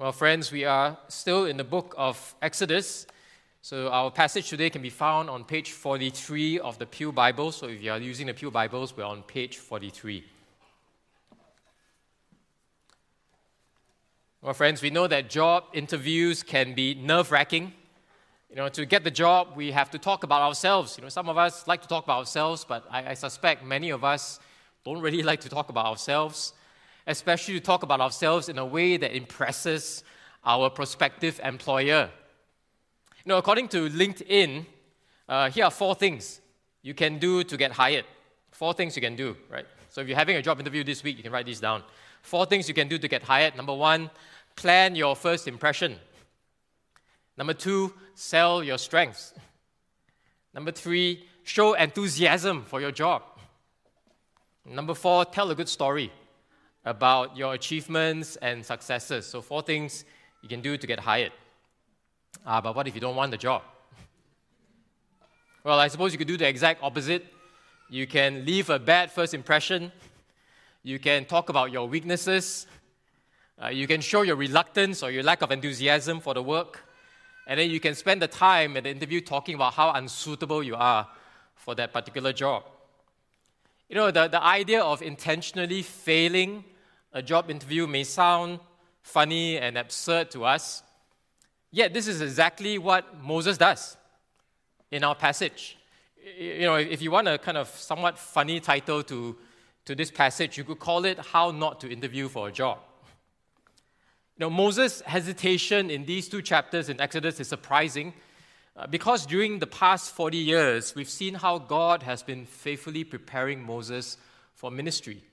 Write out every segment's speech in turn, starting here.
Well, friends, we are still in the book of Exodus. So, our passage today can be found on page 43 of the Pew Bible. So, if you are using the Pew Bibles, we're on page 43. Well, friends, we know that job interviews can be nerve wracking. You know, to get the job, we have to talk about ourselves. You know, some of us like to talk about ourselves, but I, I suspect many of us don't really like to talk about ourselves especially to talk about ourselves in a way that impresses our prospective employer. You know, according to LinkedIn, uh, here are four things you can do to get hired. Four things you can do, right? So if you're having a job interview this week, you can write these down. Four things you can do to get hired. Number one, plan your first impression. Number two, sell your strengths. Number three, show enthusiasm for your job. Number four, tell a good story about your achievements and successes. So, four things you can do to get hired. Uh, but what if you don't want the job? Well, I suppose you could do the exact opposite. You can leave a bad first impression. You can talk about your weaknesses. Uh, you can show your reluctance or your lack of enthusiasm for the work. And then you can spend the time at the interview talking about how unsuitable you are for that particular job. You know, the, the idea of intentionally failing a job interview may sound funny and absurd to us, yet this is exactly what Moses does in our passage. You know, if you want a kind of somewhat funny title to, to this passage, you could call it How Not to Interview for a Job. You know, Moses' hesitation in these two chapters in Exodus is surprising Uh, because during the past 40 years, we've seen how God has been faithfully preparing Moses for ministry.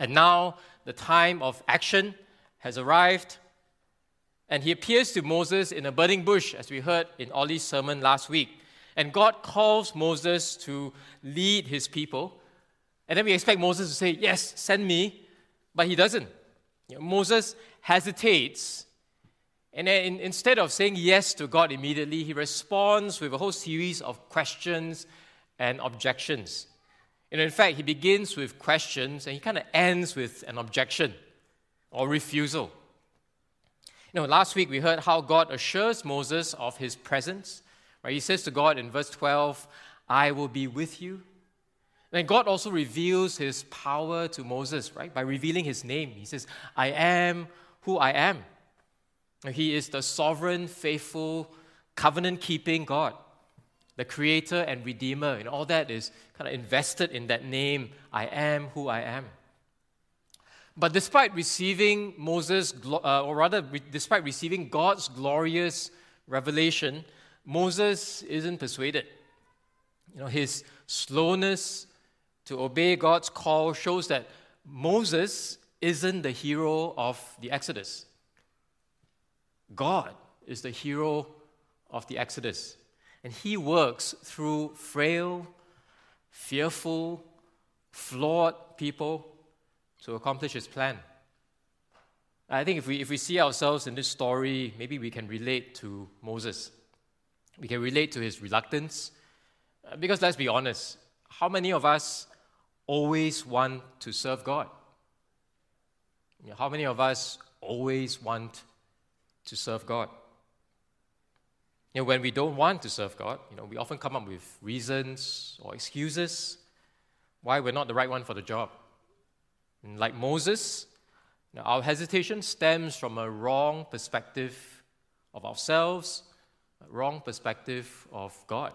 And now the time of action has arrived, and he appears to Moses in a burning bush, as we heard in Ollie's sermon last week. And God calls Moses to lead his people. And then we expect Moses to say, Yes, send me. But he doesn't. You know, Moses hesitates and then in, instead of saying yes to God immediately, he responds with a whole series of questions and objections. And in fact, he begins with questions and he kind of ends with an objection or refusal. You know, last week we heard how God assures Moses of his presence. Right? He says to God in verse 12, I will be with you. And God also reveals his power to Moses, right? By revealing his name. He says, I am who I am. He is the sovereign, faithful, covenant keeping God, the creator and redeemer. And all that is kind of invested in that name I am who I am. But despite receiving Moses, uh, or rather, despite receiving God's glorious revelation, Moses isn't persuaded. You know, his slowness to obey God's call shows that Moses isn't the hero of the Exodus. God is the hero of the Exodus, and He works through frail, fearful, flawed people to accomplish His plan. I think if we, if we see ourselves in this story, maybe we can relate to Moses. We can relate to his reluctance. Uh, because let's be honest, how many of us always want to serve God? How many of us always want to serve God. You know, when we don't want to serve God, you know, we often come up with reasons or excuses why we're not the right one for the job. And like Moses, you know, our hesitation stems from a wrong perspective of ourselves, a wrong perspective of God.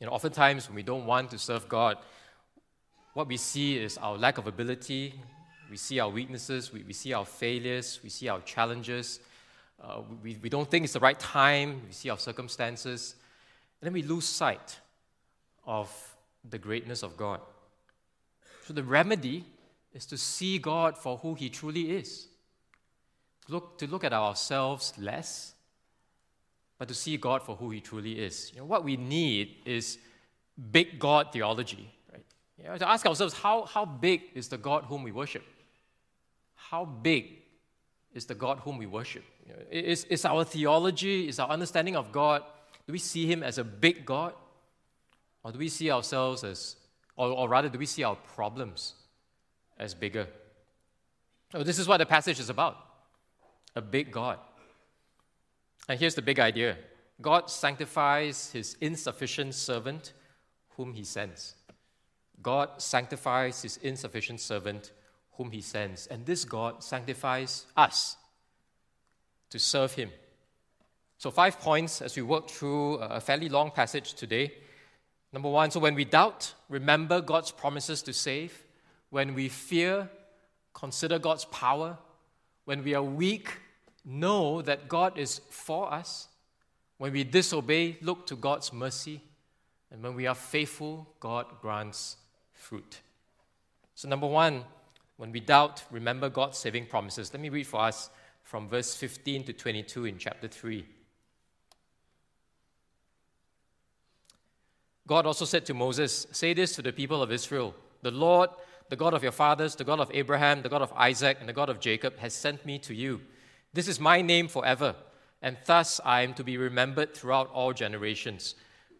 You know, oftentimes when we don't want to serve God, what we see is our lack of ability, we see our weaknesses, we, we see our failures, we see our challenges. Uh, we, we don't think it's the right time, we see our circumstances, and then we lose sight of the greatness of God. So the remedy is to see God for who He truly is. Look, to look at ourselves less, but to see God for who He truly is. You know, what we need is big God theology. Right? You know, to ask ourselves, how, how big is the God whom we worship? How big is the God whom we worship? Is, is our theology, is our understanding of God, do we see Him as a big God? Or do we see ourselves as, or, or rather, do we see our problems as bigger? So, this is what the passage is about. a big God. And here's the big idea God sanctifies his insufficient servant whom he sends. God sanctifies his insufficient servant whom he sends. And this God sanctifies us to serve him. So, five points as we work through a fairly long passage today. Number one, so when we doubt, remember God's promises to save. When we fear, consider God's power. When we are weak, know that God is for us. When we disobey, look to God's mercy. And when we are faithful, God grants fruit. So, number one, when we doubt, remember God's saving promises. Let me read for us from verse 15 to 22 in chapter 3. God also said to Moses, Say this to the people of Israel The Lord, the God of your fathers, the God of Abraham, the God of Isaac, and the God of Jacob, has sent me to you. This is my name forever, and thus I am to be remembered throughout all generations.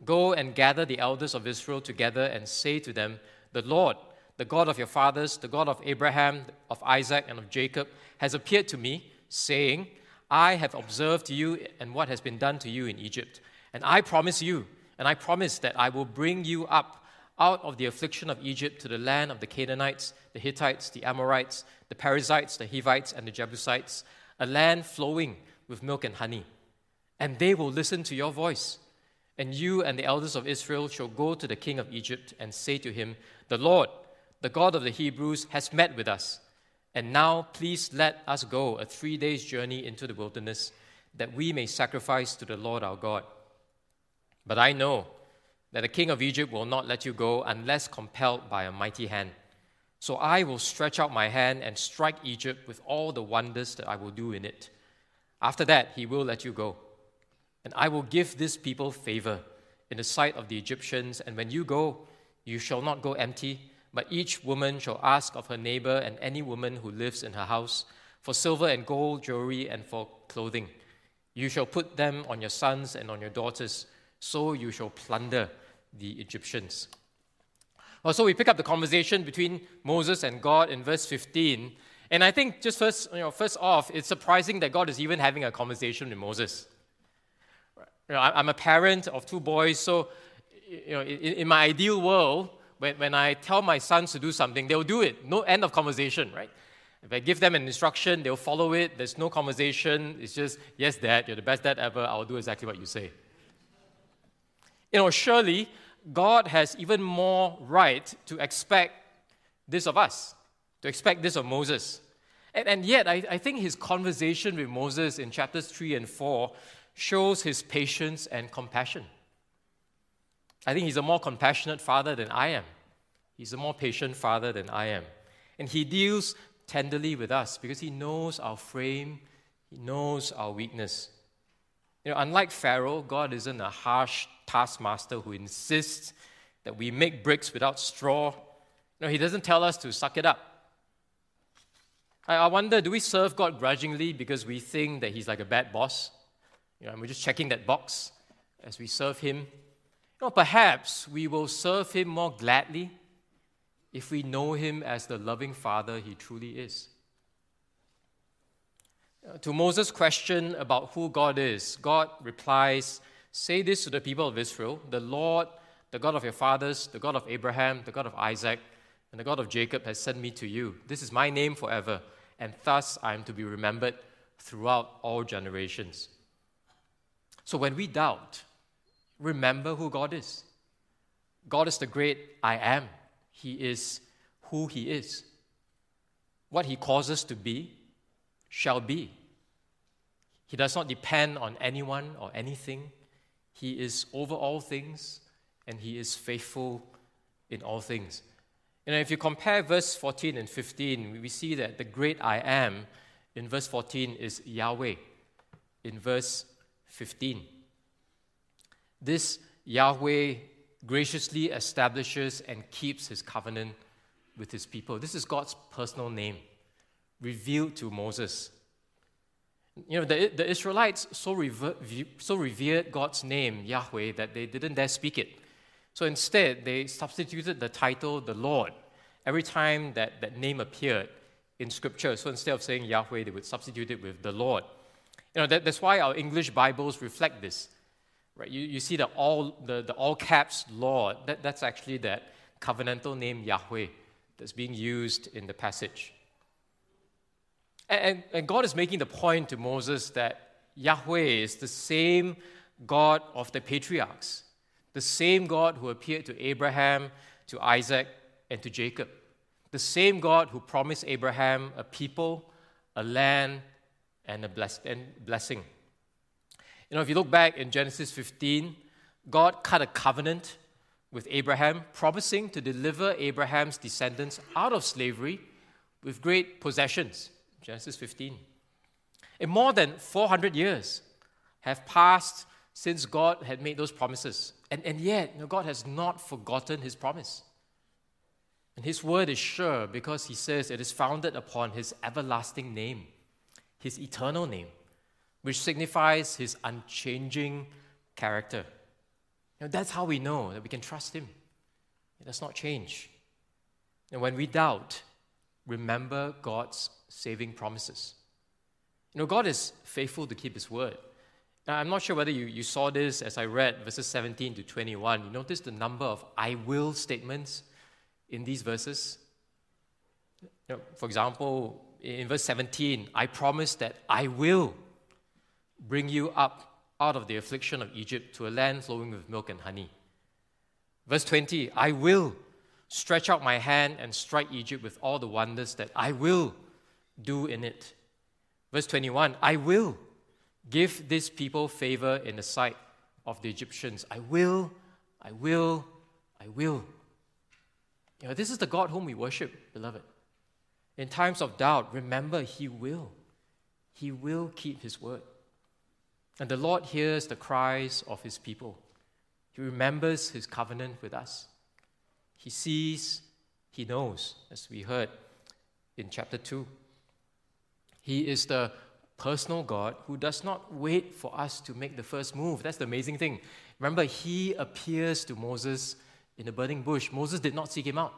Go and gather the elders of Israel together and say to them, The Lord, the God of your fathers, the God of Abraham, of Isaac, and of Jacob, has appeared to me, saying, I have observed you and what has been done to you in Egypt. And I promise you, and I promise that I will bring you up out of the affliction of Egypt to the land of the Canaanites, the Hittites, the Amorites, the Perizzites, the Hivites, and the Jebusites, a land flowing with milk and honey. And they will listen to your voice. And you and the elders of Israel shall go to the king of Egypt and say to him, The Lord, the God of the Hebrews, has met with us. And now please let us go a three days' journey into the wilderness, that we may sacrifice to the Lord our God. But I know that the king of Egypt will not let you go unless compelled by a mighty hand. So I will stretch out my hand and strike Egypt with all the wonders that I will do in it. After that, he will let you go. And I will give this people favor in the sight of the Egyptians. And when you go, you shall not go empty, but each woman shall ask of her neighbor and any woman who lives in her house for silver and gold jewelry and for clothing. You shall put them on your sons and on your daughters so you shall plunder the Egyptians. Well, so we pick up the conversation between Moses and God in verse 15. And I think just first, you know, first off, it's surprising that God is even having a conversation with Moses. You know, I'm a parent of two boys, so you know, in my ideal world, when, when I tell my sons to do something, they'll do it. No end of conversation, right? If I give them an instruction, they'll follow it. There's no conversation. It's just, yes, dad, you're the best dad ever. I'll do exactly what you say. You know, surely God has even more right to expect this of us, to expect this of Moses. And, and yet, I, I think his conversation with Moses in chapters 3 and 4 shows his patience and compassion. I think he's a more compassionate father than I am. He's a more patient father than I am. And he deals tenderly with us because he knows our frame, he knows our weakness. You know, unlike Pharaoh, God isn't a harsh taskmaster who insists that we make bricks without straw. No, he doesn't tell us to suck it up. I, I wonder, do we serve God grudgingly because we think that he's like a bad boss? You know, and we're just checking that box as we serve him. You know, perhaps we will serve him more gladly if we know him as the loving father he truly is. Uh, to Moses' question about who God is, God replies, Say this to the people of Israel The Lord, the God of your fathers, the God of Abraham, the God of Isaac, and the God of Jacob has sent me to you. This is my name forever, and thus I am to be remembered throughout all generations. So when we doubt, remember who God is. God is the great I am. He is who He is. What He calls us to be shall be. He does not depend on anyone or anything. He is over all things and he is faithful in all things. And if you compare verse 14 and 15, we see that the great I am in verse 14 is Yahweh. In verse 15, this Yahweh graciously establishes and keeps his covenant with his people. This is God's personal name revealed to Moses. You know, the, the Israelites so, rever, so revered God's name, Yahweh, that they didn't dare speak it. So instead, they substituted the title, the Lord. Every time that that name appeared, in Scripture. So instead of saying Yahweh, they would substitute it with the Lord. You know, that, that's why our English Bibles reflect this. Right? You, you see the all, the, the all caps Lord, that, that's actually that covenantal name Yahweh that's being used in the passage. And, and God is making the point to Moses that Yahweh is the same God of the patriarchs, the same God who appeared to Abraham, to Isaac, and to Jacob, the same God who promised Abraham a people, a land, and a bless- and blessing. You know, if you look back in Genesis 15, God cut a covenant with Abraham, promising to deliver Abraham's descendants out of slavery with great possessions. Genesis 15. In more than 400 years have passed since God had made those promises. And, and yet, you know, God has not forgotten his promise. And his word is sure because he says it is founded upon his everlasting name, his eternal name, which signifies his unchanging character. You know, that's how we know that we can trust him. It does not change. And when we doubt, remember God's saving promises. You know, God is faithful to keep his word. Now, I'm not sure whether you, you saw this as I read verses 17 to 21. You notice the number of I will statements in these verses. You know, for example, in verse 17, I promise that I will bring you up out of the affliction of Egypt to a land flowing with milk and honey. Verse 20, I will stretch out my hand and strike Egypt with all the wonders that I will do in it. Verse 21, I will give this people favor in the sight of the Egyptians. I will, I will, I will. You know, this is the God whom we worship, beloved. In times of doubt, remember He will. He will keep His word. And the Lord hears the cries of His people. He remembers His covenant with us. He sees, He knows, as we heard in chapter 2. He is the personal God who does not wait for us to make the first move. That's the amazing thing. Remember, He appears to Moses in the burning bush. Moses did not seek him out.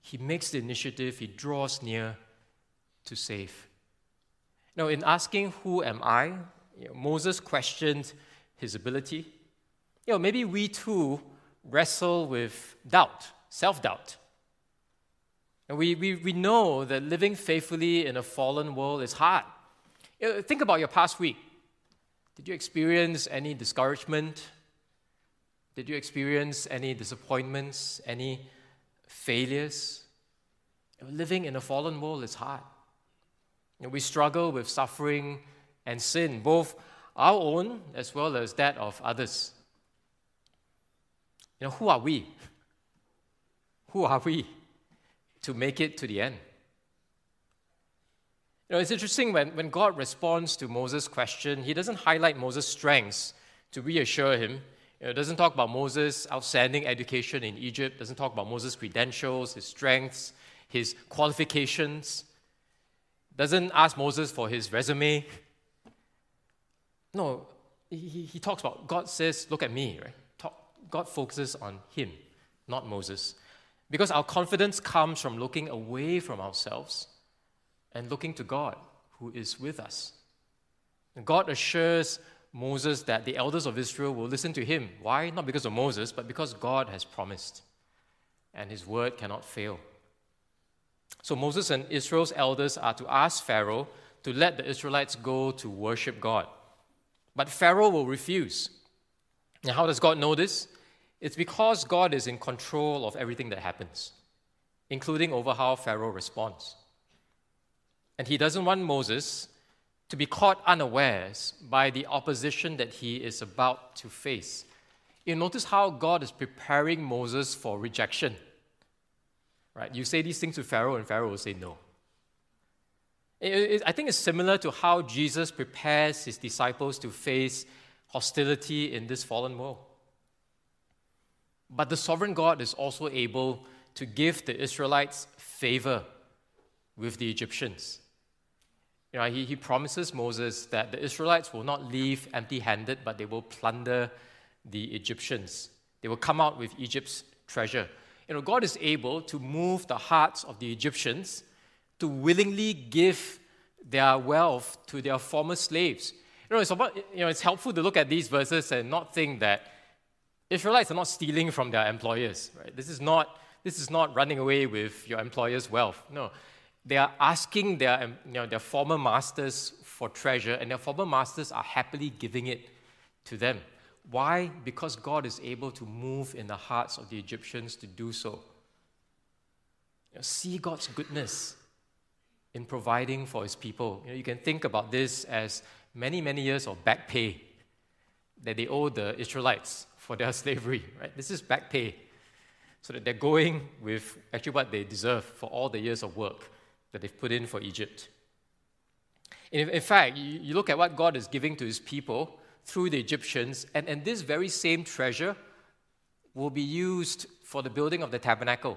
He makes the initiative, he draws near to save. Now, in asking, Who am I? You know, Moses questioned his ability. You know, maybe we too wrestle with doubt, self doubt. And we, we, we know that living faithfully in a fallen world is hard. You know, think about your past week. Did you experience any discouragement, did you experience any disappointments, any failures? Living in a fallen world is hard. We struggle with suffering and sin, both our own as well as that of others. You know, who are we? Who are we to make it to the end? You know, it's interesting when, when God responds to Moses' question, he doesn't highlight Moses' strengths to reassure him. It doesn't talk about Moses' outstanding education in Egypt, doesn't talk about Moses' credentials, his strengths, his qualifications, doesn't ask Moses for his resume. No, he, he talks about God says, Look at me, right? Talk, God focuses on him, not Moses. Because our confidence comes from looking away from ourselves and looking to God, who is with us. God assures Moses that the elders of Israel will listen to him. Why? Not because of Moses, but because God has promised, and his word cannot fail. So Moses and Israel's elders are to ask Pharaoh to let the Israelites go to worship God. But Pharaoh will refuse. Now, how does God know this? It's because God is in control of everything that happens, including over how Pharaoh responds. And he doesn't want Moses to be caught unawares by the opposition that he is about to face. You notice how God is preparing Moses for rejection. Right? You say these things to Pharaoh, and Pharaoh will say no. It, it, I think it's similar to how Jesus prepares his disciples to face hostility in this fallen world. But the sovereign God is also able to give the Israelites favor with the Egyptians. You know, he, he promises Moses that the Israelites will not leave empty handed, but they will plunder the Egyptians. They will come out with Egypt's treasure. You know, God is able to move the hearts of the Egyptians to willingly give their wealth to their former slaves. You know, it's, about, you know, it's helpful to look at these verses and not think that Israelites are not stealing from their employers. Right? This, is not, this is not running away with your employer's wealth. No. They are asking their, you know, their former masters for treasure, and their former masters are happily giving it to them. Why? Because God is able to move in the hearts of the Egyptians to do so. You know, see God's goodness in providing for his people. You, know, you can think about this as many, many years of back pay that they owe the Israelites for their slavery, right? This is back pay. So that they're going with actually what they deserve for all the years of work that they've put in for Egypt. In, fact, you look at what God is giving to his people through the Egyptians, and, and this very same treasure will be used for the building of the tabernacle.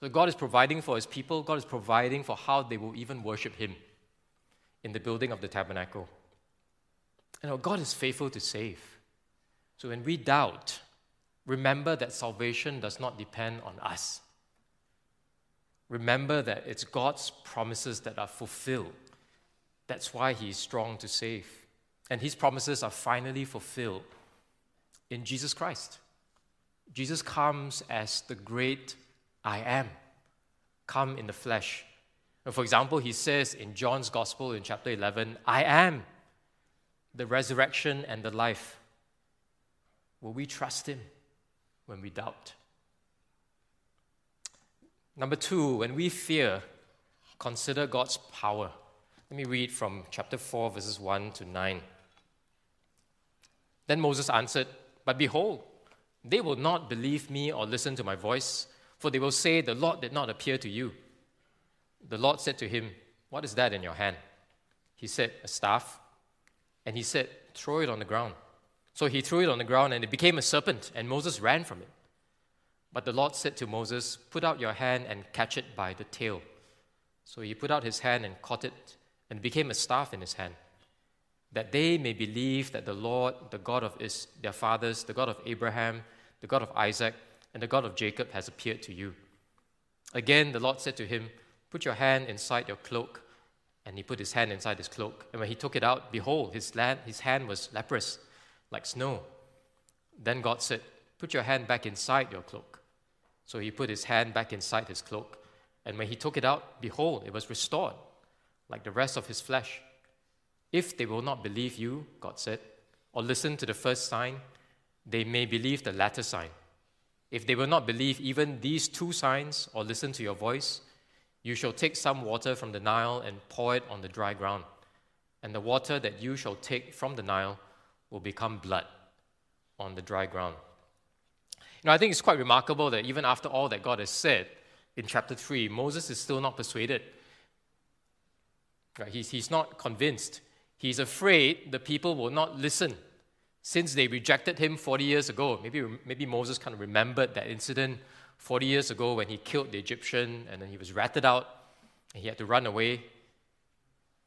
So God is providing for his people, God is providing for how they will even worship him in the building of the tabernacle. You know, God is faithful to save. So when we doubt, remember that salvation does not depend on us. Remember that it's God's promises that are fulfilled. That's why He is strong to save. And His promises are finally fulfilled in Jesus Christ. Jesus comes as the great I am, come in the flesh. For example, He says in John's Gospel in chapter 11, I am the resurrection and the life. Will we trust Him when we doubt? Number two, when we fear, consider God's power. Let me read from chapter 4, verses 1 to 9. Then Moses answered, But behold, they will not believe me or listen to my voice, for they will say, The Lord did not appear to you. The Lord said to him, What is that in your hand? He said, A staff. And he said, Throw it on the ground. So he threw it on the ground, and it became a serpent, and Moses ran from it. But the Lord said to Moses, Put out your hand and catch it by the tail. So he put out his hand and caught it, and it became a staff in his hand, that they may believe that the Lord, the God of his, their fathers, the God of Abraham, the God of Isaac, and the God of Jacob, has appeared to you. Again, the Lord said to him, Put your hand inside your cloak. And he put his hand inside his cloak. And when he took it out, behold, his, land, his hand was leprous, like snow. Then God said, Put your hand back inside your cloak. So he put his hand back inside his cloak, and when he took it out, behold, it was restored, like the rest of his flesh. If they will not believe you, God said, or listen to the first sign, they may believe the latter sign. If they will not believe even these two signs or listen to your voice, you shall take some water from the Nile and pour it on the dry ground. And the water that you shall take from the Nile will become blood on the dry ground. You know, I think it's quite remarkable that even after all that God has said in chapter 3, Moses is still not persuaded. Right? He's, he's not convinced. He's afraid the people will not listen since they rejected him 40 years ago. Maybe, maybe Moses kind of remembered that incident 40 years ago when he killed the Egyptian and then he was ratted out and he had to run away.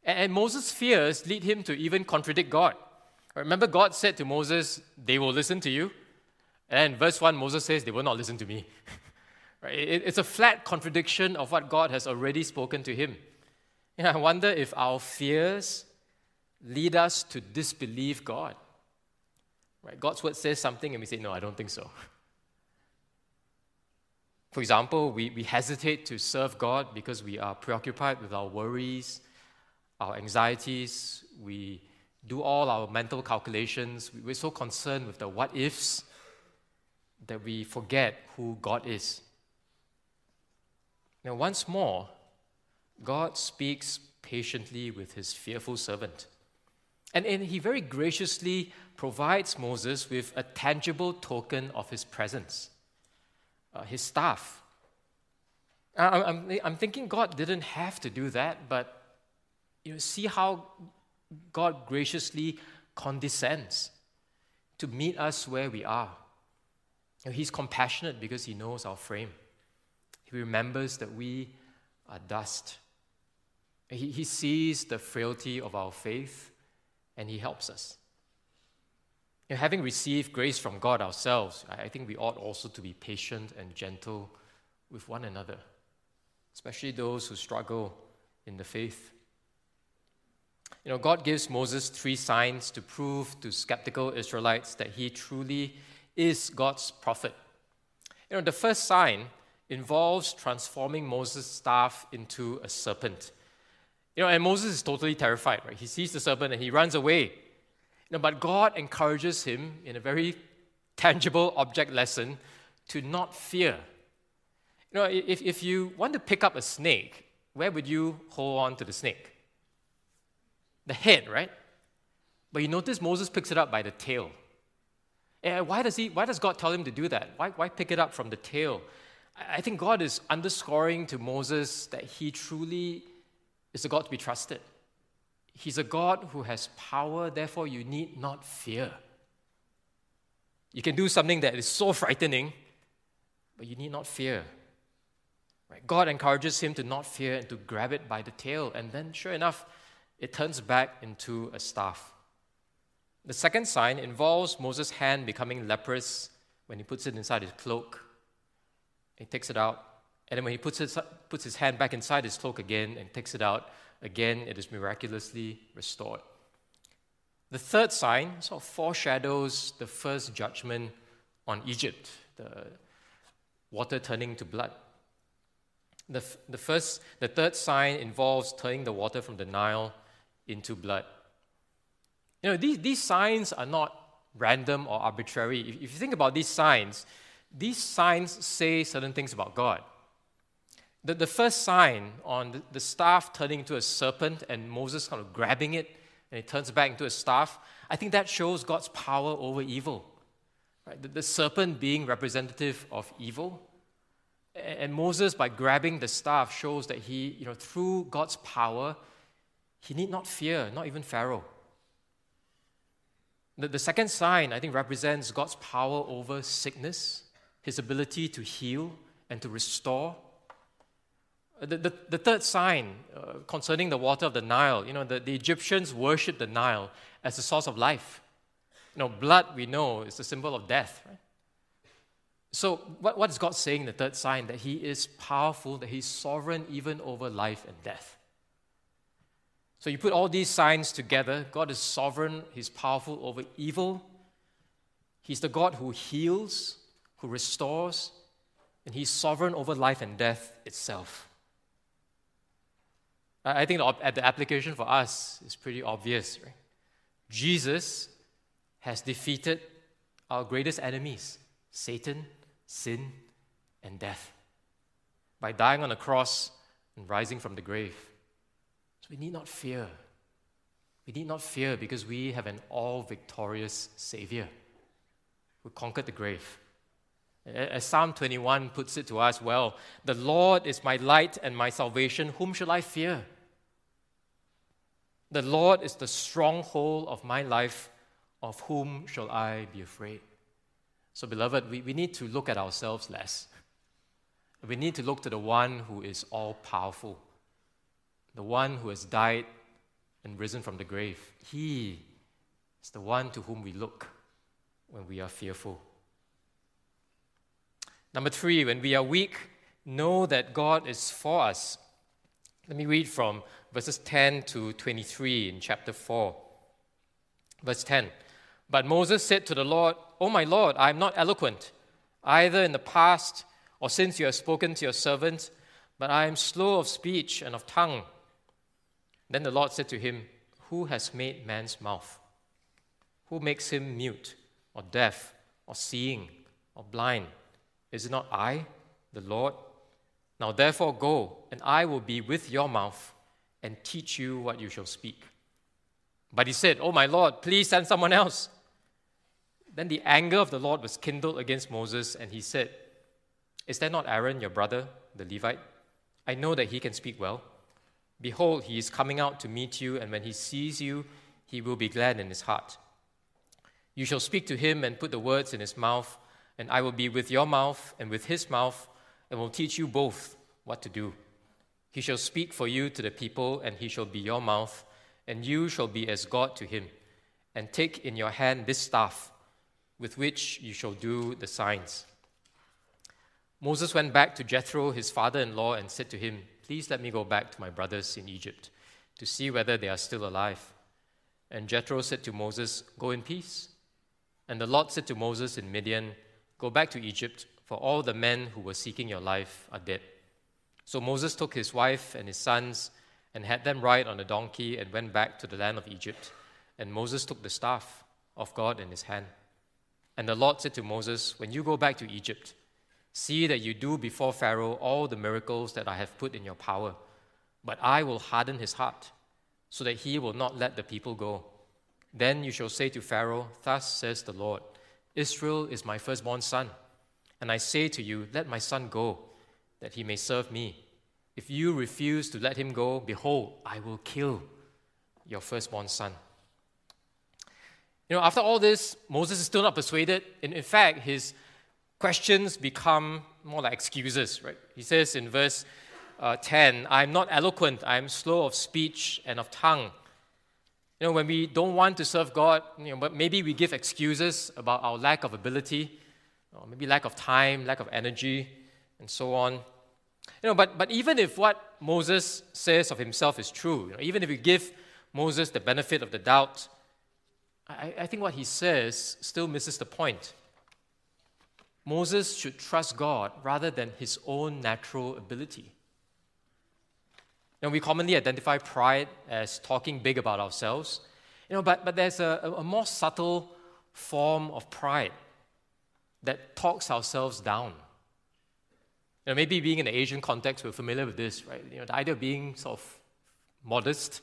And, and Moses' fears lead him to even contradict God. Remember, God said to Moses, They will listen to you. And verse 1, Moses says, They will not listen to me. right? It, it's a flat contradiction of what God has already spoken to him. And I wonder if our fears lead us to disbelieve God. Right? God's word says something and we say, No, I don't think so. For example, we, we hesitate to serve God because we are preoccupied with our worries, our anxieties. We do all our mental calculations. We're so concerned with the what ifs that we forget who God is. Now, once more, God speaks patiently with his fearful servant. And, and he very graciously provides Moses with a tangible token of his presence uh, his staff. I, I'm, I'm thinking God didn't have to do that, but you know, see how God graciously condescends to meet us where we are. He's compassionate because he knows our frame. He remembers that we are dust. He, he sees the frailty of our faith and he helps us. You know, having received grace from God ourselves, I think we ought also to be patient and gentle with one another. especially those who struggle in the faith. You know, God gives Moses three signs to prove to skeptical Israelites that he truly is God's prophet. You know, the first sign involves transforming Moses' staff into a serpent. You know, and Moses is totally terrified, right? He sees the serpent and he runs away. You know, but God encourages him in a very tangible object lesson to not fear. You know, if, if you want to pick up a snake, where would you hold on to the snake? The head, right? But you notice Moses picks it up by the tail. And why does, he, why does God tell him to do that? Why, why pick it up from the tail? I think God is underscoring to Moses that he truly is a God to be trusted. He's a God who has power, therefore, you need not fear. You can do something that is so frightening, but you need not fear. Right? God encourages him to not fear and to grab it by the tail, and then, sure enough, it turns back into a staff. The second sign involves Moses' hand becoming leprous when he puts it inside his cloak. He takes it out, and then when he puts his, puts his hand back inside his cloak again and takes it out, again it is miraculously restored. The third sign sort of foreshadows the first judgment on Egypt, the water turning to blood. The, the, first, the third sign involves turning the water from the Nile into blood. You know, these, these signs are not random or arbitrary. If, if you think about these signs, these signs say certain things about God. The, the first sign on the, the staff turning into a serpent and Moses kind of grabbing it and it turns back into a staff, I think that shows God's power over evil. Right? The, the serpent being representative of evil. And Moses, by grabbing the staff, shows that he, you know, through God's power, he need not fear, not even Pharaoh. The, the second sign, I think, represents God's power over sickness, his ability to heal and to restore. The, the, the third sign uh, concerning the water of the Nile, you know, the, the Egyptians worshiped the Nile as the source of life. You know, blood, we know, is a symbol of death, right? So, what, what is God saying in the third sign? That He is powerful, that He's sovereign even over life and death. So, you put all these signs together God is sovereign, He's powerful over evil, He's the God who heals, who restores, and He's sovereign over life and death itself. I think the, application for us is pretty obvious. Right? Jesus has defeated our greatest enemies Satan sin, and death by dying on the cross and rising from the grave. So we need not fear. We need not fear because we have an all victorious Savior who conquered the grave. As Psalm 21 puts it to us, well, the Lord is my light and my salvation. Whom shall I fear? The Lord is the stronghold of my life. Of whom shall I be afraid? So, beloved, we, we need to look at ourselves less. We need to look to the one who is all powerful, the one who has died and risen from the grave. He is the one to whom we look when we are fearful. Number three, when we are weak, know that God is for us. Let me read from verses 10 to 23 in chapter 4. Verse 10 But Moses said to the Lord, Oh, my Lord, I am not eloquent, either in the past or since you have spoken to your servant, but I am slow of speech and of tongue. Then the Lord said to him, Who has made man's mouth? Who makes him mute, or deaf, or seeing, or blind? Is it not I, the Lord? Now therefore go, and I will be with your mouth and teach you what you shall speak. But he said, Oh, my Lord, please send someone else. Then the anger of the Lord was kindled against Moses, and he said, Is that not Aaron, your brother, the Levite? I know that he can speak well. Behold, he is coming out to meet you, and when he sees you, he will be glad in his heart. You shall speak to him and put the words in his mouth, and I will be with your mouth and with his mouth, and will teach you both what to do. He shall speak for you to the people, and he shall be your mouth, and you shall be as God to him. And take in your hand this staff with which you shall do the signs. Moses went back to Jethro, his father in law, and said to him, Please let me go back to my brothers in Egypt to see whether they are still alive. And Jethro said to Moses, Go in peace. And the Lord said to Moses in Midian, Go back to Egypt, for all the men who were seeking your life are dead. So Moses took his wife and his sons and had them ride on a donkey and went back to the land of Egypt. And Moses took the staff of God in his hand. And the Lord said to Moses, When you go back to Egypt, see that you do before Pharaoh all the miracles that I have put in your power. But I will harden his heart, so that he will not let the people go. Then you shall say to Pharaoh, Thus says the Lord Israel is my firstborn son. And I say to you, Let my son go, that he may serve me. If you refuse to let him go, behold, I will kill your firstborn son. You know, after all this, Moses is still not persuaded. In, in fact, his questions become more like excuses, right? He says in verse uh, 10, I'm not eloquent, I'm slow of speech and of tongue. You know, when we don't want to serve God, you know, but maybe we give excuses about our lack of ability, or maybe lack of time, lack of energy, and so on. You know, but, but even if what Moses says of himself is true, you know, even if we give Moses the benefit of the doubt, I, I think what he says still misses the point. Moses should trust God rather than his own natural ability. Now, we commonly identify pride as talking big about ourselves, you know, but, but there's a, a more subtle form of pride that talks ourselves down. You know, maybe being in the Asian context, we're familiar with this, right? You know, the idea of being sort of modest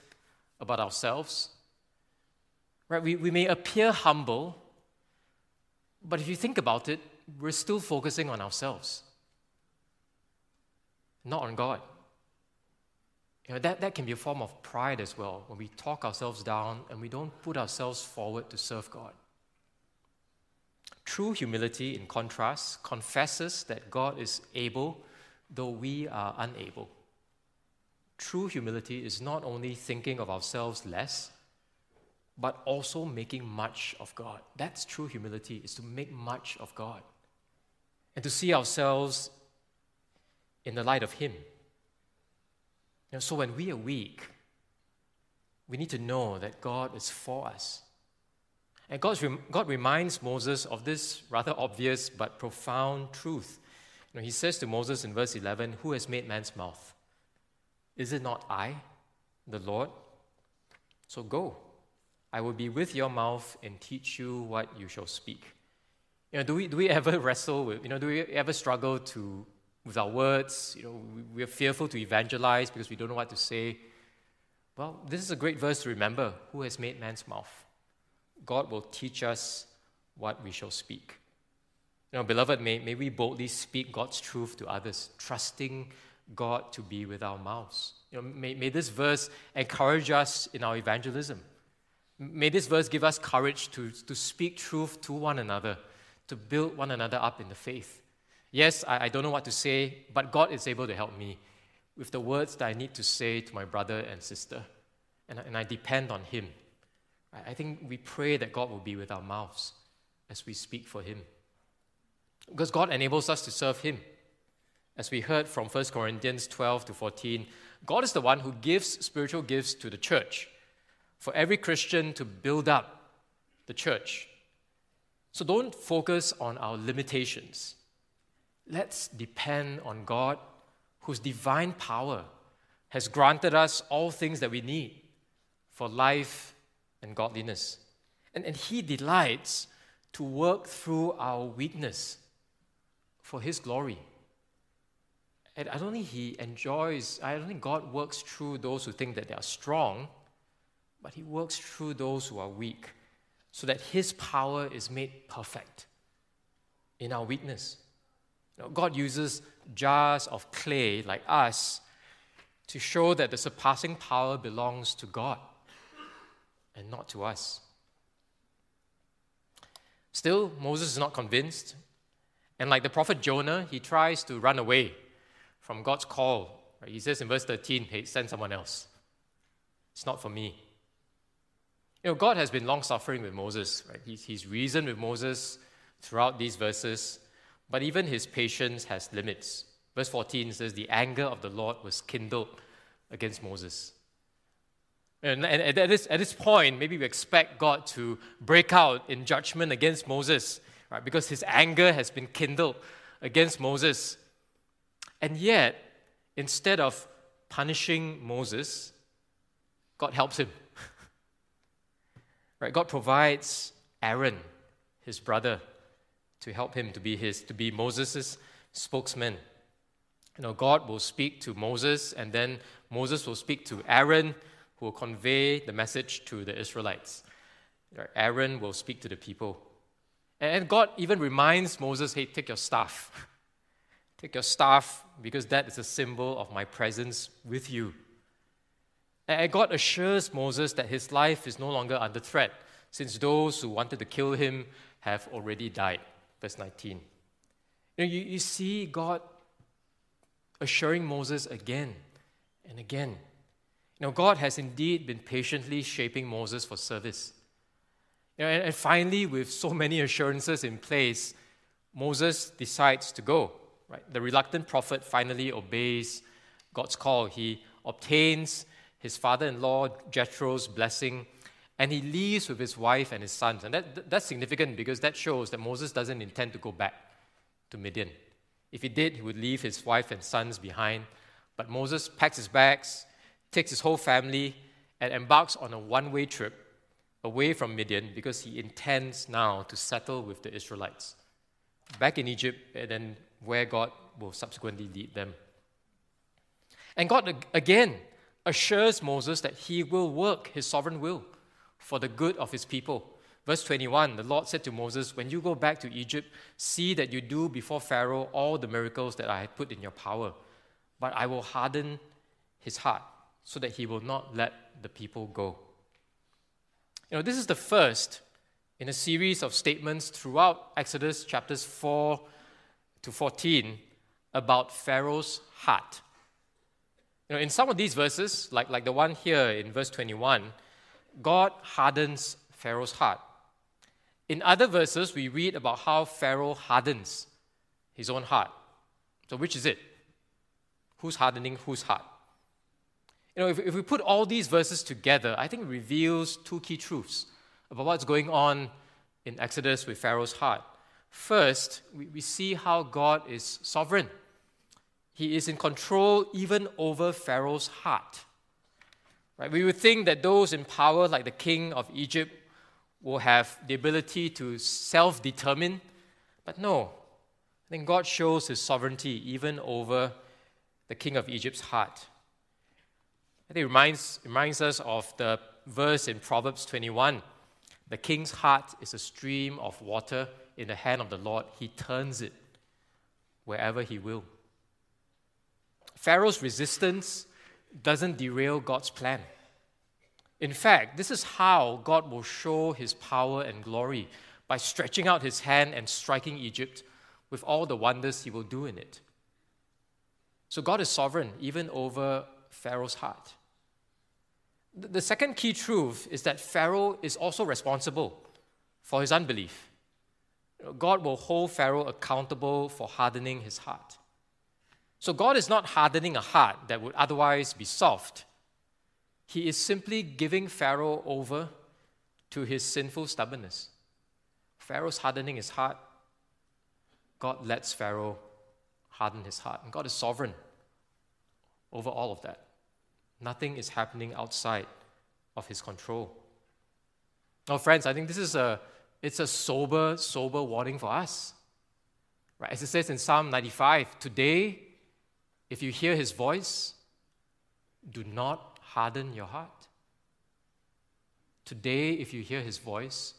about ourselves. Right? We, we may appear humble, but if you think about it, we're still focusing on ourselves, not on God. You know, that, that can be a form of pride as well when we talk ourselves down and we don't put ourselves forward to serve God. True humility, in contrast, confesses that God is able, though we are unable. True humility is not only thinking of ourselves less, but also making much of God. That's true humility, is to make much of God and to see ourselves in the light of Him so when we are weak, we need to know that God is for us. And God, God reminds Moses of this rather obvious but profound truth. You know, he says to Moses in verse 11, Who has made man's mouth? Is it not I, the Lord? So go. I will be with your mouth and teach you what you shall speak. You know, do we, do we ever wrestle with, you know, do we ever struggle to with our words. You know, we are fearful to evangelize because we don't know what to say. Well, this is a great verse to remember. Who has made man's mouth? God will teach us what we shall speak. You know, beloved, may, may we boldly speak God's truth to others, trusting God to be with our mouths. You know, may, may this verse encourage us in our evangelism. May this verse give us courage to, to speak truth to one another, to build one another up in the faith. Yes, I, I don't know what to say, but God is able to help me with the words that I need to say to my brother and sister. And, and I depend on Him. I, I think we pray that God will be with our mouths as we speak for Him. Because God enables us to serve Him. As we heard from 1 Corinthians 12 to 14, God is the one who gives spiritual gifts to the church for every Christian to build up the church. So don't focus on our limitations. Let's depend on God, whose divine power has granted us all things that we need for life and godliness. And, and He delights to work through our weakness for His glory. And I don't think He enjoys, I don't think God works through those who think that they are strong, but He works through those who are weak so that His power is made perfect in our weakness. God uses jars of clay like us to show that the surpassing power belongs to God and not to us. Still, Moses is not convinced. And like the prophet Jonah, he tries to run away from God's call. He says in verse 13, hey, send someone else. It's not for me. You know, God has been long suffering with Moses. Right? He's, he's reasoned with Moses throughout these verses But even his patience has limits. Verse 14 says, The anger of the Lord was kindled against Moses. And, and at, this, at this point, maybe we expect God to break out in judgment against Moses, right? Because his anger has been kindled against Moses. And yet, instead of punishing Moses, God helps him. right? God provides Aaron, his brother, to help him to be his to be Moses' spokesman. You know, God will speak to Moses, and then Moses will speak to Aaron, who will convey the message to the Israelites. Aaron will speak to the people. And God even reminds Moses, hey, take your staff. Take your staff because that is a symbol of my presence with you. And God assures Moses that his life is no longer under threat, since those who wanted to kill him have already died. Verse 19. You, know, you, you see God assuring Moses again and again you know, God has indeed been patiently shaping Moses for service. You know, and, and finally, with so many assurances in place, Moses decides to go. Right? The reluctant prophet finally obeys God's call. He obtains his father in law Jethro's blessing, and he leaves with his wife and his sons. And that, that's significant because that shows that Moses doesn't intend to go back to Midian. If he did, he would leave his wife and sons behind. But Moses packs his bags, takes his whole family and embarks on a one way trip away from Midian because he intends now to settle with the Israelites back in Egypt and then where God will subsequently lead them. And God again assures Moses that he will work his sovereign will for the good of his people. Verse 21 the Lord said to Moses, When you go back to Egypt, see that you do before Pharaoh all the miracles that I have put in your power, but I will harden his heart so that he will not let the people go. You know, this is the first in a series of statements throughout Exodus chapters 4 to 14 about Pharaoh's heart. You know, in some of these verses, like, like the one here in verse 21, God hardens Pharaoh's heart. In other verses, we read about how Pharaoh hardens his own heart. So, which is it? Who's hardening whose heart? You know, if, if we put all these verses together, I think it reveals two key truths about what's going on in Exodus with Pharaoh's heart. First, we, we see how God is sovereign. He is in control even over Pharaoh's heart. Right? We would think that those in power, like the king of Egypt, will have the ability to self determine, but no. I think God shows his sovereignty even over the king of Egypt's heart. I think it reminds, reminds us of the verse in Proverbs 21 The king's heart is a stream of water in the hand of the Lord, he turns it wherever he will. Pharaoh's resistance doesn't derail God's plan. In fact, this is how God will show his power and glory by stretching out his hand and striking Egypt with all the wonders he will do in it. So God is sovereign even over Pharaoh's heart. The second key truth is that Pharaoh is also responsible for his unbelief. God will hold Pharaoh accountable for hardening his heart. So God is not hardening a heart that would otherwise be soft. He is simply giving Pharaoh over to his sinful stubbornness. Pharaoh's hardening his heart. God lets Pharaoh harden his heart. And God is sovereign over all of that. Nothing is happening outside of his control. Now, friends, I think this is a it's a sober, sober warning for us. Right? As it says in Psalm 95, today, if you hear his voice, do not harden your heart. Today, if you hear his voice,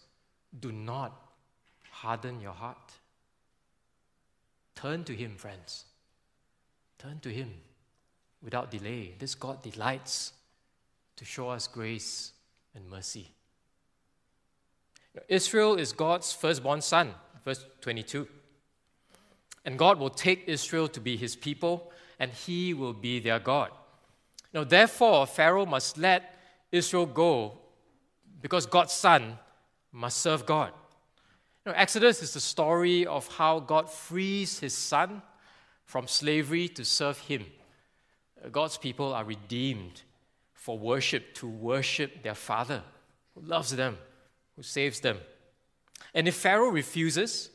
do not harden your heart. Turn to him, friends. Turn to him without delay. This God delights to show us grace and mercy. Israel is God's firstborn son, verse 22. And God will take Israel to be his people, and he will be their God. Now, therefore, Pharaoh must let Israel go because God's son must serve God. Know, Exodus is the story of how God frees his son from slavery to serve him. God's people are redeemed for worship, to worship their father who loves them, who saves them. And if Pharaoh refuses,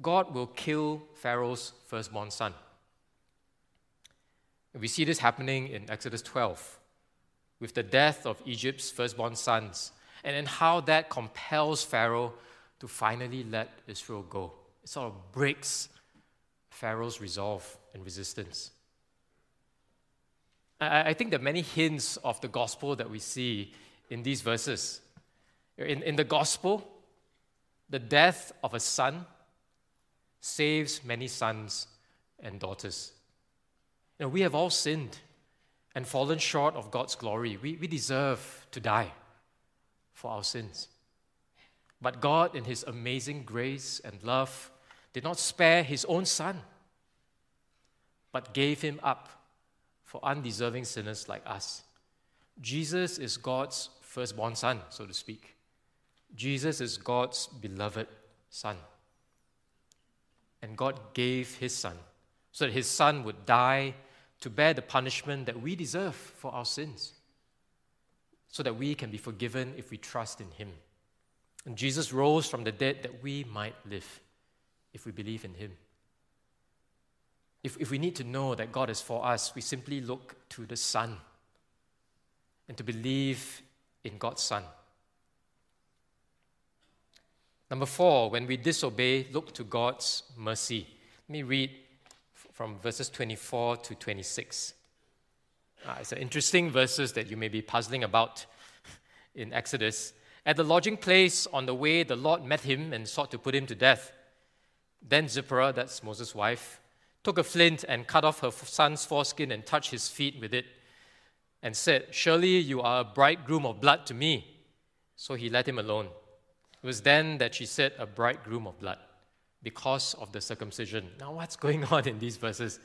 God will kill Pharaoh's firstborn son. We see this happening in Exodus 12 with the death of Egypt's firstborn sons, and then how that compels Pharaoh to finally let Israel go. It sort of breaks Pharaoh's resolve and resistance. I, think there are many hints of the gospel that we see in these verses. In, in the gospel, the death of a son saves many sons and daughters. Know, we have all sinned and fallen short of God's glory. We, we deserve to die for our sins. But God, in His amazing grace and love, did not spare His own Son, but gave Him up for undeserving sinners like us. Jesus is God's firstborn Son, so to speak. Jesus is God's beloved Son. And God gave His Son so that His Son would die to bear the punishment that we deserve for our sins, so that we can be forgiven if we trust in Him. And Jesus rose from the dead that we might live if we believe in Him. If, if we need to know that God is for us, we simply look to the Son and to believe in God's Son. Number four, when we disobey, look to God's mercy. Let me read from verses 24 to 26. Uh, it's an interesting verses that you may be puzzling about in Exodus. At the lodging place on the way, the Lord met him and sought to put him to death. Then Zipporah, that's Moses' wife, took a flint and cut off her son's foreskin and touched his feet with it, and said, Surely you are a bridegroom of blood to me. So he let him alone. It was then that she said, A bridegroom of blood because of the circumcision. Now, what's going on in these verses?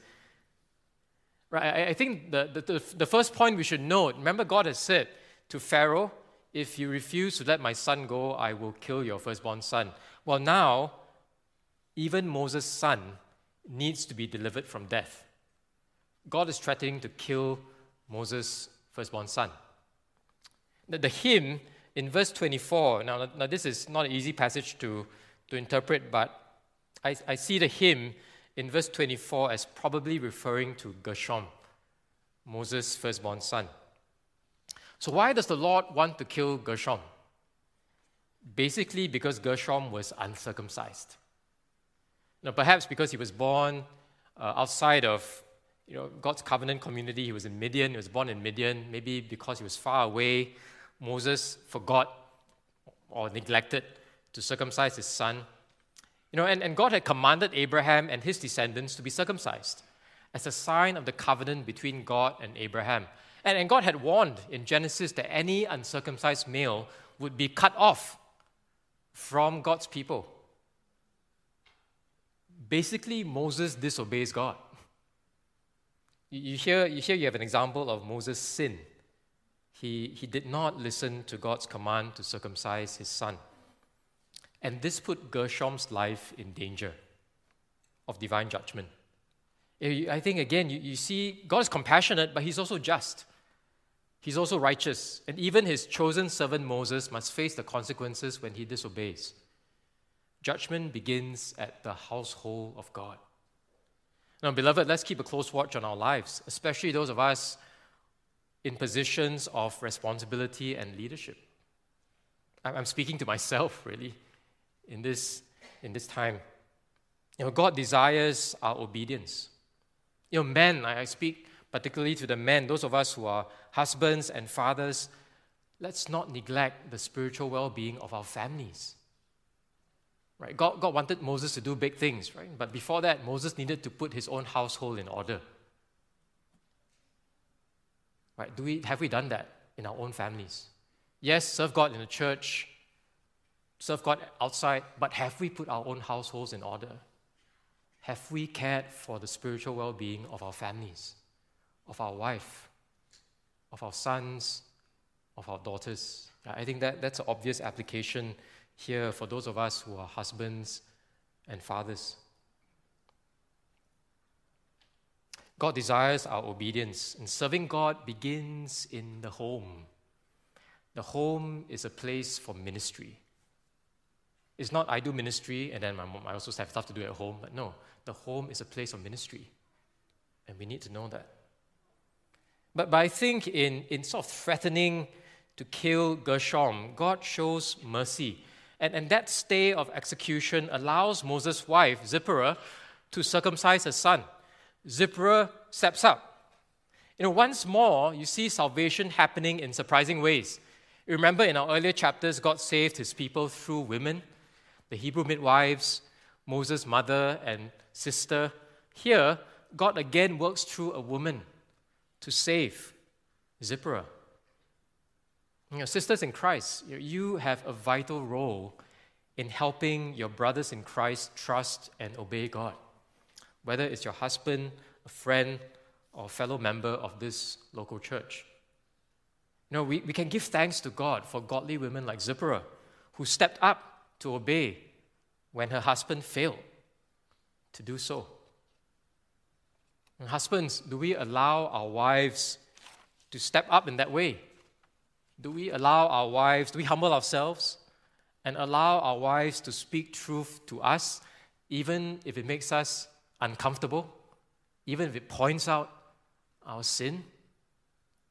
Right, I, think the, the, the first point we should note remember, God has said to Pharaoh, If you refuse to let my son go, I will kill your firstborn son. Well, now, even Moses' son needs to be delivered from death. God is threatening to kill Moses' firstborn son. The, the him in verse 24, now, now this is not an easy passage to, to interpret, but I, I see the him in verse 24 as probably referring to Gershom, Moses' firstborn son. So, why does the Lord want to kill Gershom? Basically, because Gershom was uncircumcised. Now, perhaps because he was born uh, outside of you know, God's covenant community, he was in Midian, he was born in Midian, maybe because he was far away, Moses forgot or neglected to circumcise his son. You know, and, and God had commanded Abraham and his descendants to be circumcised as a sign of the covenant between God and Abraham. And, and God had warned in Genesis that any uncircumcised male would be cut off from God's people. Basically, Moses disobeys God. You, you, hear, you hear you have an example of Moses' sin. He, he did not listen to God's command to circumcise his son. And this put Gershom's life in danger of divine judgment. Eh, I think, again, you, you see, God is compassionate, but He's also just. He's also righteous. And even His chosen servant Moses must face the consequences when he disobeys. Judgment begins at the household of God. Now, beloved, let's keep a close watch on our lives, especially those of us in positions of responsibility and leadership. I'm speaking to myself, really in this, in this time. You know, God desires our obedience. You know, men, I speak particularly to the men, those of us who are husbands and fathers, let's not neglect the spiritual well being of our families. Right? God, God wanted Moses to do big things, right? But before that, Moses needed to put his own household in order. Right? Do we, have we done that in our own families? Yes, serve God in the church, serve God outside, but have we put our own households in order? Have we cared for the spiritual well being of our families, of our wife, of our sons, of our daughters? I think that, that's an obvious application here for those of us who are husbands and fathers. God desires our obedience, and serving God begins in the home. The home is a place for ministry. It's not I do ministry and then my mom, I also have stuff to do at home, but no, the home is a place of ministry. And we need to know that. But, but I think in, in sort of threatening to kill Gershom, God shows mercy. And, and that stay of execution allows Moses' wife, Zipporah, to circumcise her son. Zipporah steps up. You know, once more, you see salvation happening in surprising ways. Remember in our earlier chapters, God saved his people through women, the Hebrew midwives, Moses' mother and sister. Here, God again works through a woman to save Zipporah. Sisters in Christ, you have a vital role in helping your brothers in Christ trust and obey God whether it's your husband, a friend, or fellow member of this local church. You know, we, we can give thanks to God for godly women like Zipporah, who stepped up to obey when her husband failed to do so. And husbands, do we allow our wives to step up in that way? Do we allow our wives, do we humble ourselves and allow our wives to speak truth to us, even if it makes us uncomfortable, even if it points out our sin?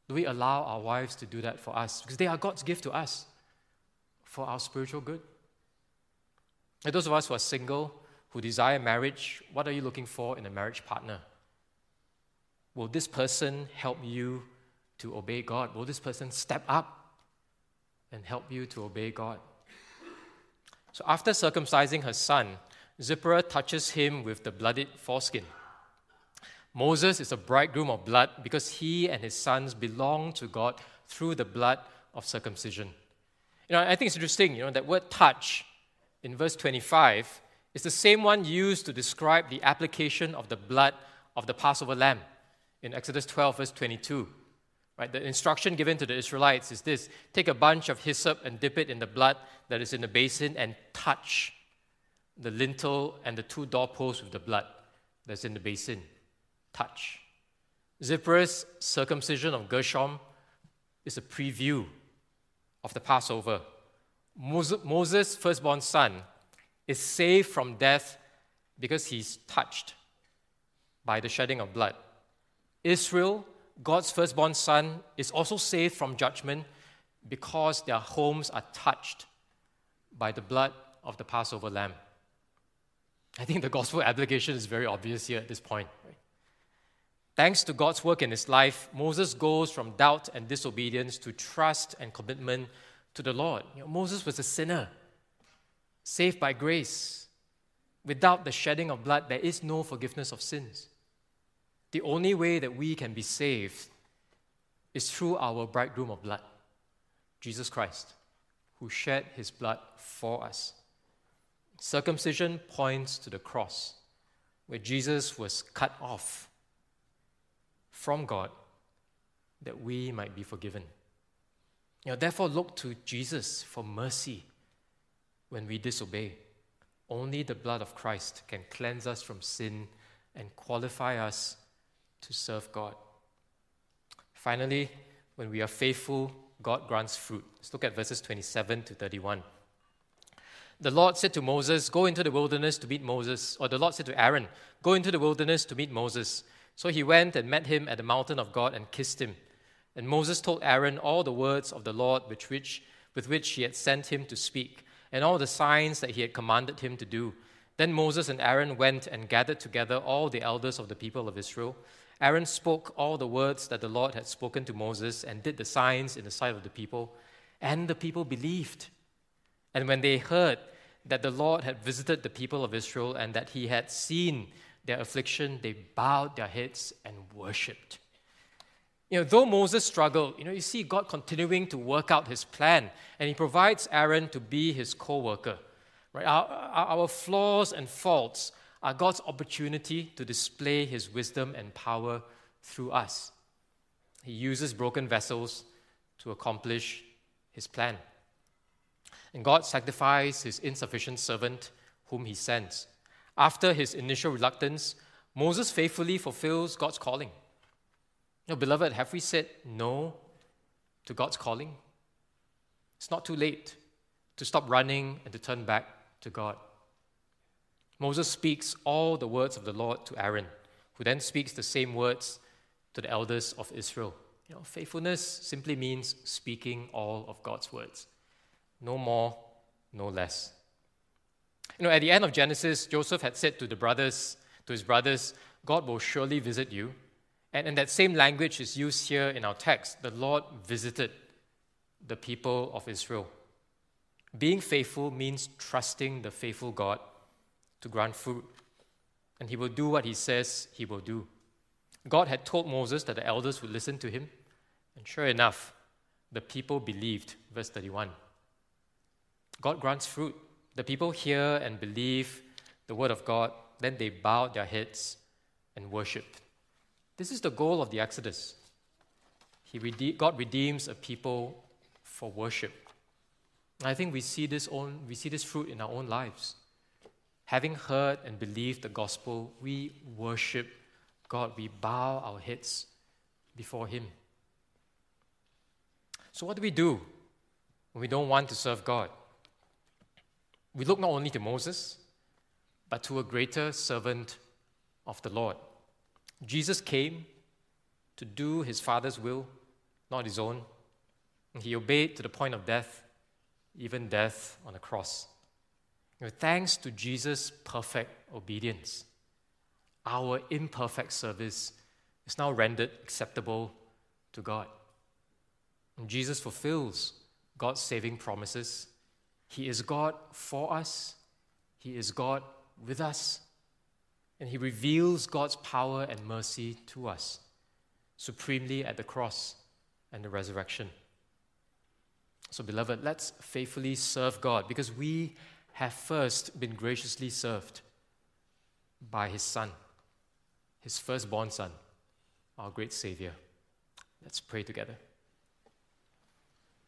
Do we allow our wives to do that for us? Because they are God's gift to us for our spiritual good. And those of us who are single, who desire marriage, what are you looking for in a marriage partner? Will this person help you to obey God? Will this person step up and help you to obey God? So, after circumcising her son, Zipporah touches him with the blooded foreskin. Moses is a bridegroom of blood because he and his sons belong to God through the blood of circumcision. You know, I think it's interesting, you know, that word touch in verse 25 is the same one used to describe the application of the blood of the Passover lamb in Exodus 12, verse 22. Right? The instruction given to the Israelites is this take a bunch of hyssop and dip it in the blood that is in the basin and touch the lintel and the two doorposts with the blood that's in the basin. Touch. Zipporah's circumcision of Gershom is a preview of the Passover. Moses' firstborn son is saved from death because he's touched by the shedding of blood. Israel, God's firstborn son, is also saved from judgment because their homes are touched by the blood of the Passover lamb. I think the gospel application is very obvious here at this point. Thanks to God's work in his life, Moses goes from doubt and disobedience to trust and commitment to the Lord. You know, Moses was a sinner, saved by grace. Without the shedding of blood, there is no forgiveness of sins. The only way that we can be saved is through our bridegroom of blood, Jesus Christ, who shed his blood for us. Circumcision points to the cross, where Jesus was cut off from God that we might be forgiven. You know, therefore, look to Jesus for mercy when we disobey. Only the blood of Christ can cleanse us from sin and qualify us to serve God. Finally, when we are faithful, God grants fruit. Let's look at verses 27 to 31 the Lord said to Moses, Go into the wilderness to meet Moses. Or the Lord said to Aaron, Go into the wilderness to meet Moses. So he went and met him at the mountain of God and kissed him. And Moses told Aaron all the words of the Lord which, which, with which he had sent him to speak, and all the signs that he had commanded him to do. Then Moses and Aaron went and gathered together all the elders of the people of Israel. Aaron spoke all the words that the Lord had spoken to Moses and did the signs in the sight of the people, and the people believed. And when they heard that the Lord had visited the people of Israel and that he had seen their affliction, they bowed their heads and worshipped. You know, though Moses struggled, you know, you see God continuing to work out his plan, and he provides Aaron to be his co worker. Right? Our, our flaws and faults are God's opportunity to display his wisdom and power through us. He uses broken vessels to accomplish his plan. And God sanctifies his insufficient servant whom he sends. After his initial reluctance, Moses faithfully fulfills God's calling. Know, beloved, have we said no to God's calling? It's not too late to stop running and to turn back to God. Moses speaks all the words of the Lord to Aaron, who then speaks the same words to the elders of Israel. You know, faithfulness simply means speaking all of God's words. No more, no less. You know, at the end of Genesis, Joseph had said to the brothers, to his brothers, God will surely visit you. And, and that same language is used here in our text. The Lord visited the people of Israel. Being faithful means trusting the faithful God to grant fruit. And he will do what he says he will do. God had told Moses that the elders would listen to him. And sure enough, the people believed. Verse 31. God grants fruit. The people hear and believe the word of God, then they bowed their heads and worship. This is the goal of the Exodus. He rede- God redeems a people for worship. I think we see this own, we see this fruit in our own lives. Having heard and believed the gospel, we worship God. We bow our heads before Him. So, what do we do when we don't want to serve God? We look not only to Moses, but to a greater servant of the Lord. Jesus came to do his Father's will, not his own. And he obeyed to the point of death, even death on a cross. And thanks to Jesus' perfect obedience, our imperfect service is now rendered acceptable to God. And Jesus fulfills God's saving promises. He is God for us, He is God with us, and He reveals God's power and mercy to us supremely at the cross and the resurrection. So, beloved, let's faithfully serve God because we have first been graciously served by His Son, His firstborn Son, our great Savior. Let's pray together.